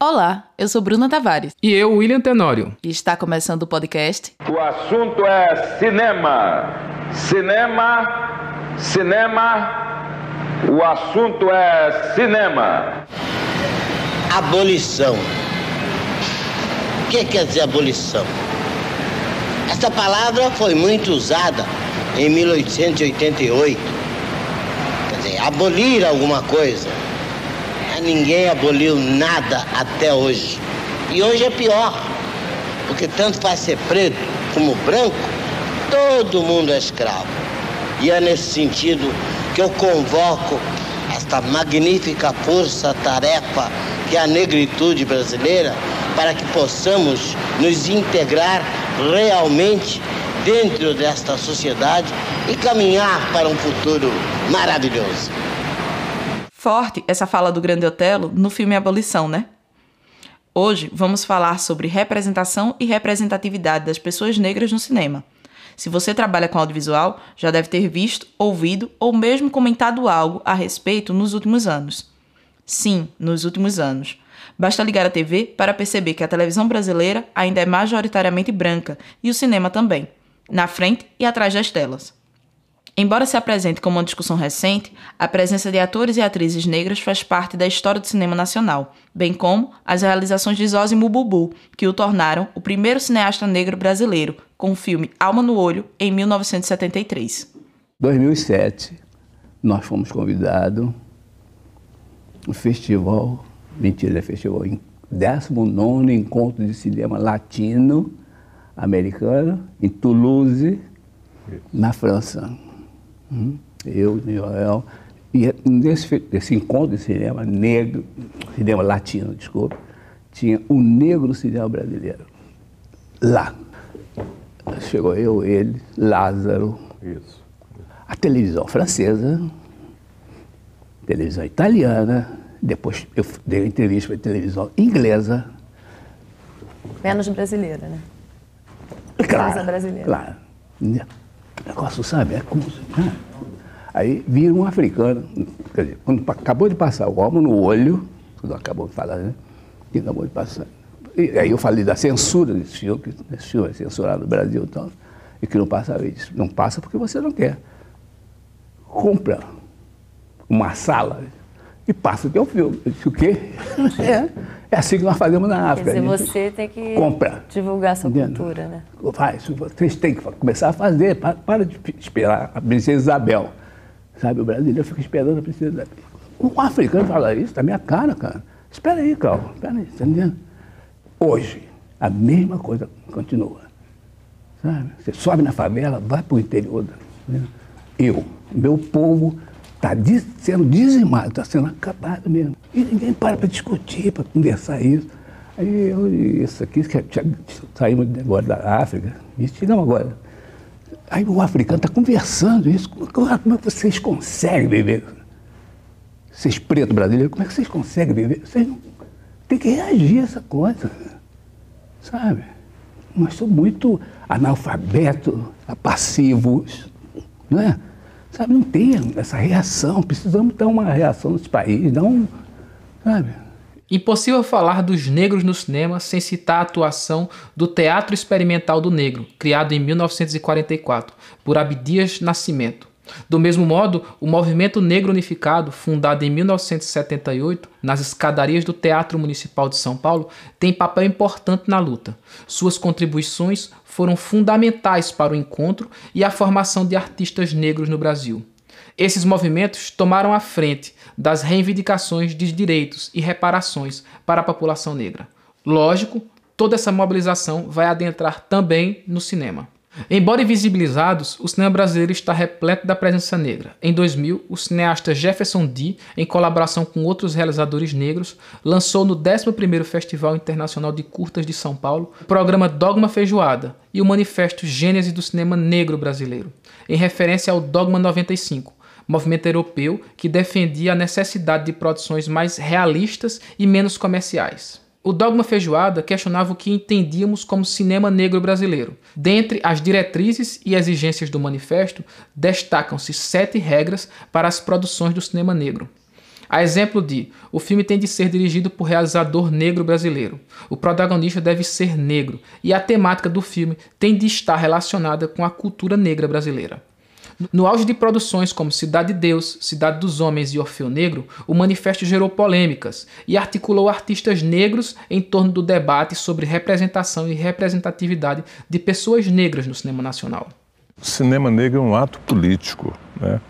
Olá, eu sou Bruna Tavares. E eu, William Tenório. E está começando o podcast. O assunto é cinema. Cinema, cinema. O assunto é cinema. Abolição. O que quer dizer abolição? Essa palavra foi muito usada em 1888. Quer dizer, abolir alguma coisa ninguém aboliu nada até hoje. E hoje é pior, porque tanto faz ser preto como branco, todo mundo é escravo. E é nesse sentido que eu convoco esta magnífica força-tarefa que é a negritude brasileira, para que possamos nos integrar realmente dentro desta sociedade e caminhar para um futuro maravilhoso. Forte essa fala do Grande Otelo no filme Abolição, né? Hoje vamos falar sobre representação e representatividade das pessoas negras no cinema. Se você trabalha com audiovisual, já deve ter visto, ouvido ou mesmo comentado algo a respeito nos últimos anos. Sim, nos últimos anos. Basta ligar a TV para perceber que a televisão brasileira ainda é majoritariamente branca e o cinema também, na frente e atrás das telas. Embora se apresente como uma discussão recente, a presença de atores e atrizes negras faz parte da história do cinema nacional, bem como as realizações de Zózimo Bubu, que o tornaram o primeiro cineasta negro brasileiro, com o filme Alma no Olho, em 1973. 2007, nós fomos convidados no festival, mentira, é festival, 19 Encontro de Cinema Latino Americano, em Toulouse, na França. Hum, eu, Joel. E nesse, nesse encontro de cinema negro, cinema latino, desculpa, tinha o negro cinema brasileiro. Lá. Chegou eu, ele, Lázaro. Isso. A televisão francesa, televisão italiana, depois eu dei uma entrevista para a televisão inglesa. Menos brasileira, né? Claro, brasileira. Claro. Negócio, sabe? É como. Né? Aí vira um africano, quer dizer, quando acabou de passar o almo no olho, quando acabou de falar, né? Que acabou de passar. E aí eu falei da censura desse filme, que esse filme é censurado no Brasil então, e que não passa vez. Não passa porque você não quer. Compra uma sala e passa o teu filme. Eu disse, o quê? É, é assim que nós fazemos na África. Quer dizer, você tem que compra. divulgar sua Entendo? cultura, né? Faz, vocês têm que começar a fazer, para, para de esperar a princesa Isabel. Sabe, o brasileiro fica esperando a princesa Isabel. Um africano fala isso, tá minha cara, cara. Espera aí, calma, espera aí, tá entendendo? Hoje, a mesma coisa continua. Sabe? Você sobe na favela, vai para o interior. Né? Eu, meu povo Está sendo dizimado, está sendo acabado mesmo. E ninguém para para discutir, para conversar isso. Aí eu, isso aqui, que saímos agora da África, e chegamos agora. Aí o africano está conversando isso. Como, como é que vocês conseguem viver? Vocês pretos brasileiros, como é que vocês conseguem viver? Vocês não tem que reagir a essa coisa. Sabe? Nós somos muito analfabetos, passivos, não é? Sabe, não tem essa reação. Precisamos ter uma reação nesse país, não. Sabe? Impossível falar dos negros no cinema sem citar a atuação do Teatro Experimental do Negro, criado em 1944 por Abdias Nascimento. Do mesmo modo, o Movimento Negro Unificado, fundado em 1978 nas escadarias do Teatro Municipal de São Paulo, tem papel importante na luta. Suas contribuições foram fundamentais para o encontro e a formação de artistas negros no Brasil. Esses movimentos tomaram a frente das reivindicações de direitos e reparações para a população negra. Lógico, toda essa mobilização vai adentrar também no cinema. Embora invisibilizados, o cinema brasileiro está repleto da presença negra. Em 2000, o cineasta Jefferson D., em colaboração com outros realizadores negros, lançou no 11º Festival Internacional de Curtas de São Paulo o programa Dogma Feijoada e o Manifesto Gênese do Cinema Negro Brasileiro, em referência ao Dogma 95, movimento europeu que defendia a necessidade de produções mais realistas e menos comerciais. O Dogma Feijoada questionava o que entendíamos como cinema negro brasileiro. Dentre as diretrizes e exigências do manifesto, destacam-se sete regras para as produções do cinema negro. A exemplo de, o filme tem de ser dirigido por realizador negro brasileiro. O protagonista deve ser negro e a temática do filme tem de estar relacionada com a cultura negra brasileira. No auge de produções como Cidade de Deus, Cidade dos Homens e Orfeu Negro, o manifesto gerou polêmicas e articulou artistas negros em torno do debate sobre representação e representatividade de pessoas negras no cinema nacional. O cinema negro é um ato político, né?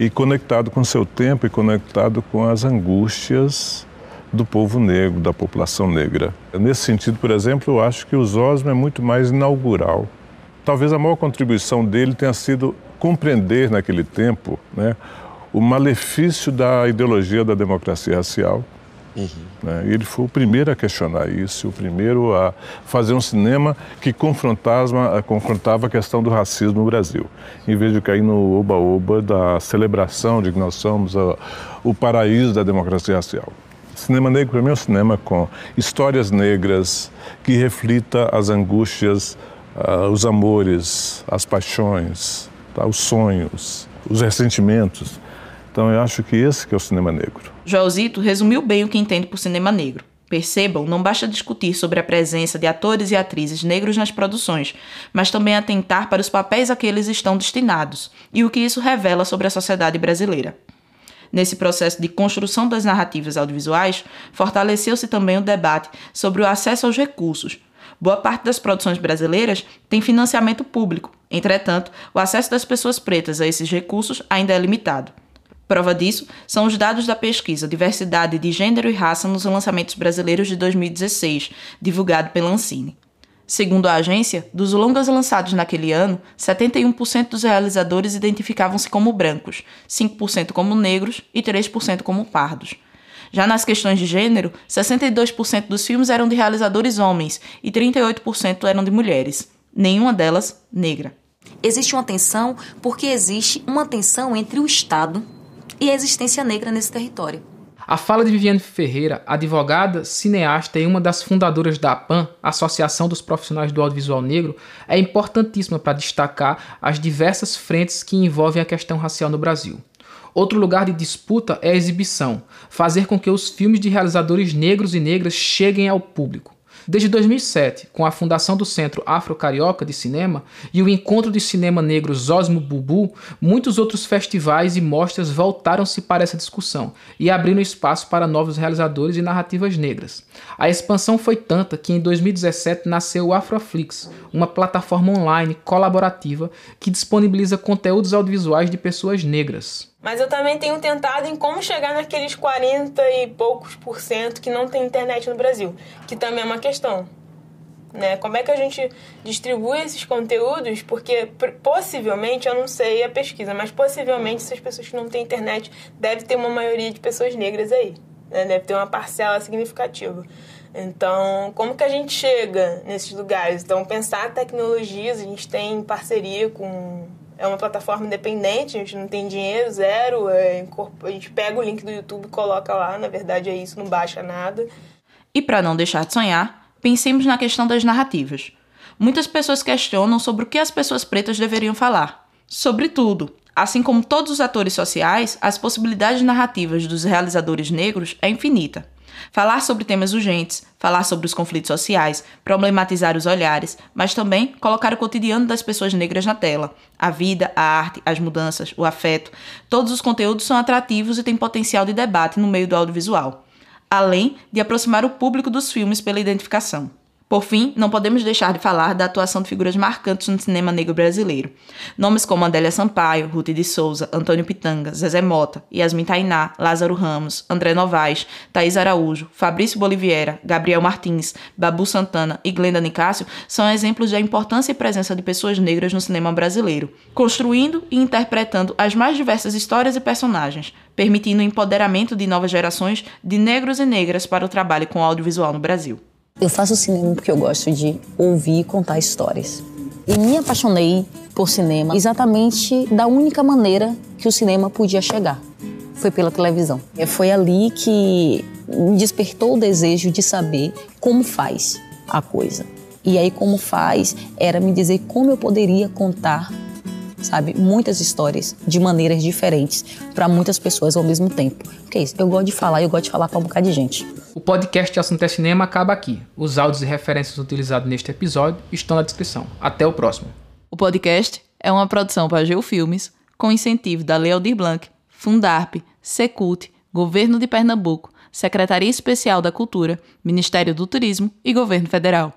e conectado com seu tempo e conectado com as angústias do povo negro, da população negra. Nesse sentido, por exemplo, eu acho que o Zosmo é muito mais inaugural. Talvez a maior contribuição dele tenha sido compreender naquele tempo né, o malefício da ideologia da democracia racial Uhum. Né? Ele foi o primeiro a questionar isso, o primeiro a fazer um cinema que confrontava, confrontava a questão do racismo no Brasil, em vez de cair no oba-oba da celebração de que nós somos a, o paraíso da democracia racial. Cinema negro, para mim, é um cinema com histórias negras que reflita as angústias, uh, os amores, as paixões, tá? os sonhos, os ressentimentos então eu acho que esse que é o cinema negro. Joelzito resumiu bem o que entende por cinema negro. Percebam, não basta discutir sobre a presença de atores e atrizes negros nas produções, mas também atentar para os papéis a que eles estão destinados e o que isso revela sobre a sociedade brasileira. Nesse processo de construção das narrativas audiovisuais, fortaleceu-se também o debate sobre o acesso aos recursos. Boa parte das produções brasileiras tem financiamento público, entretanto, o acesso das pessoas pretas a esses recursos ainda é limitado. Prova disso são os dados da pesquisa Diversidade de Gênero e Raça nos Lançamentos Brasileiros de 2016, divulgado pela Ancine. Segundo a agência, dos longas lançados naquele ano, 71% dos realizadores identificavam-se como brancos, 5% como negros e 3% como pardos. Já nas questões de gênero, 62% dos filmes eram de realizadores homens e 38% eram de mulheres, nenhuma delas negra. Existe uma tensão porque existe uma tensão entre o Estado e a existência negra nesse território. A fala de Viviane Ferreira, advogada, cineasta e uma das fundadoras da APAN, Associação dos Profissionais do Audiovisual Negro, é importantíssima para destacar as diversas frentes que envolvem a questão racial no Brasil. Outro lugar de disputa é a exibição, fazer com que os filmes de realizadores negros e negras cheguem ao público. Desde 2007, com a fundação do Centro Afro-Carioca de Cinema e o Encontro de Cinema Negro Zosmo Bubu, muitos outros festivais e mostras voltaram-se para essa discussão e abriram espaço para novos realizadores e narrativas negras. A expansão foi tanta que em 2017 nasceu o Afroflix, uma plataforma online colaborativa que disponibiliza conteúdos audiovisuais de pessoas negras. Mas eu também tenho tentado em como chegar naqueles 40 e poucos por cento que não tem internet no Brasil, que também é uma questão. Né? Como é que a gente distribui esses conteúdos? Porque possivelmente, eu não sei a pesquisa, mas possivelmente essas pessoas que não têm internet deve ter uma maioria de pessoas negras aí. Né? Deve ter uma parcela significativa. Então, como que a gente chega nesses lugares? Então, pensar tecnologias, a gente tem parceria com é uma plataforma independente, a gente não tem dinheiro, zero. É, a gente pega o link do YouTube e coloca lá, na verdade é isso, não baixa nada. E para não deixar de sonhar, pensemos na questão das narrativas. Muitas pessoas questionam sobre o que as pessoas pretas deveriam falar. Sobre tudo. Assim como todos os atores sociais, as possibilidades narrativas dos realizadores negros é infinita. Falar sobre temas urgentes, falar sobre os conflitos sociais, problematizar os olhares, mas também colocar o cotidiano das pessoas negras na tela. A vida, a arte, as mudanças, o afeto, todos os conteúdos são atrativos e têm potencial de debate no meio do audiovisual, além de aproximar o público dos filmes pela identificação. Por fim, não podemos deixar de falar da atuação de figuras marcantes no cinema negro brasileiro. Nomes como Adélia Sampaio, Ruth de Souza, Antônio Pitanga, Zezé Mota, Yasmin Tainá, Lázaro Ramos, André Novaes, Thaís Araújo, Fabrício Boliviera, Gabriel Martins, Babu Santana e Glenda Nicásio são exemplos da importância e presença de pessoas negras no cinema brasileiro, construindo e interpretando as mais diversas histórias e personagens, permitindo o empoderamento de novas gerações de negros e negras para o trabalho com audiovisual no Brasil. Eu faço cinema porque eu gosto de ouvir e contar histórias. E me apaixonei por cinema exatamente da única maneira que o cinema podia chegar. Foi pela televisão. Foi ali que me despertou o desejo de saber como faz a coisa. E aí como faz era me dizer como eu poderia contar sabe? Muitas histórias de maneiras diferentes para muitas pessoas ao mesmo tempo. Porque é isso, eu gosto de falar, eu gosto de falar para um bocado de gente. O podcast Assunto é Cinema acaba aqui. Os áudios e referências utilizados neste episódio estão na descrição. Até o próximo. O podcast é uma produção para Geofilmes, com incentivo da Lei Aldir Blanc, Fundarp, Secult, Governo de Pernambuco, Secretaria Especial da Cultura, Ministério do Turismo e Governo Federal.